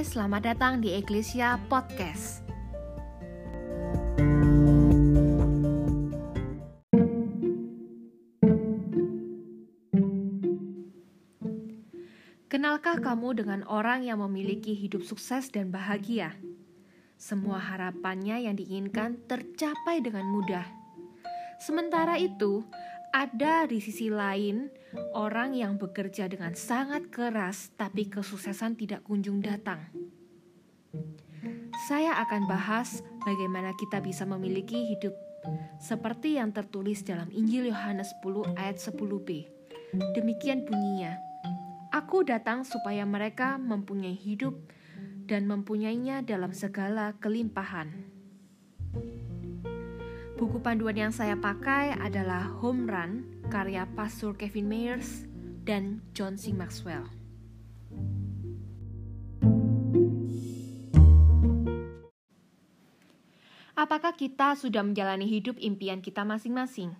Selamat datang di Eglesia Podcast. Kenalkah kamu dengan orang yang memiliki hidup sukses dan bahagia? Semua harapannya yang diinginkan tercapai dengan mudah. Sementara itu, ada di sisi lain orang yang bekerja dengan sangat keras, tapi kesuksesan tidak kunjung datang. Saya akan bahas bagaimana kita bisa memiliki hidup seperti yang tertulis dalam Injil Yohanes 10 ayat 10b. Demikian bunyinya, Aku datang supaya mereka mempunyai hidup dan mempunyainya dalam segala kelimpahan. Buku panduan yang saya pakai adalah Home Run karya Pastor Kevin Mayers dan John C. Maxwell. Apakah kita sudah menjalani hidup impian kita masing-masing?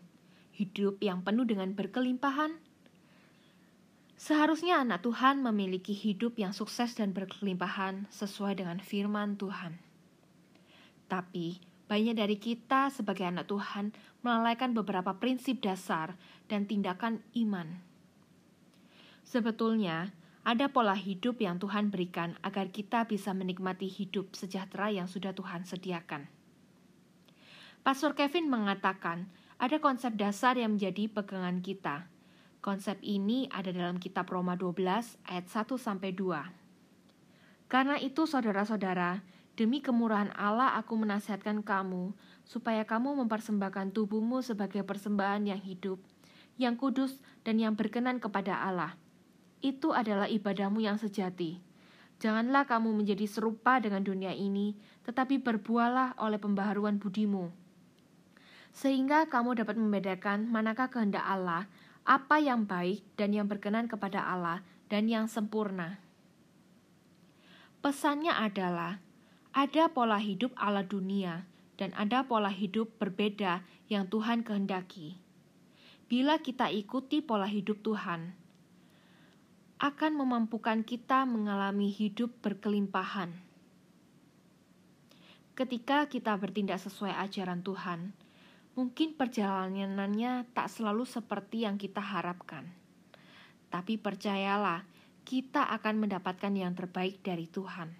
Hidup yang penuh dengan berkelimpahan? Seharusnya anak Tuhan memiliki hidup yang sukses dan berkelimpahan sesuai dengan firman Tuhan. Tapi, banyak dari kita sebagai anak Tuhan melalaikan beberapa prinsip dasar dan tindakan iman. Sebetulnya, ada pola hidup yang Tuhan berikan agar kita bisa menikmati hidup sejahtera yang sudah Tuhan sediakan. Pastor Kevin mengatakan, ada konsep dasar yang menjadi pegangan kita. Konsep ini ada dalam kitab Roma 12 ayat 1 sampai 2. Karena itu saudara-saudara, Demi kemurahan Allah aku menasihatkan kamu, supaya kamu mempersembahkan tubuhmu sebagai persembahan yang hidup, yang kudus, dan yang berkenan kepada Allah. Itu adalah ibadahmu yang sejati. Janganlah kamu menjadi serupa dengan dunia ini, tetapi berbualah oleh pembaharuan budimu. Sehingga kamu dapat membedakan manakah kehendak Allah, apa yang baik dan yang berkenan kepada Allah, dan yang sempurna. Pesannya adalah, ada pola hidup ala dunia dan ada pola hidup berbeda yang Tuhan kehendaki. Bila kita ikuti pola hidup Tuhan, akan memampukan kita mengalami hidup berkelimpahan. Ketika kita bertindak sesuai ajaran Tuhan, mungkin perjalanannya tak selalu seperti yang kita harapkan. Tapi percayalah, kita akan mendapatkan yang terbaik dari Tuhan.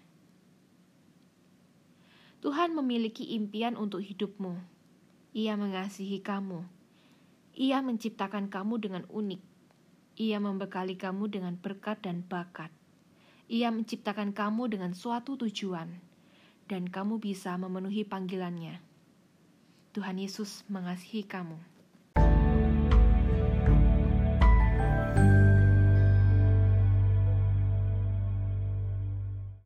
Tuhan memiliki impian untuk hidupmu. Ia mengasihi kamu. Ia menciptakan kamu dengan unik. Ia membekali kamu dengan berkat dan bakat. Ia menciptakan kamu dengan suatu tujuan, dan kamu bisa memenuhi panggilannya. Tuhan Yesus mengasihi kamu.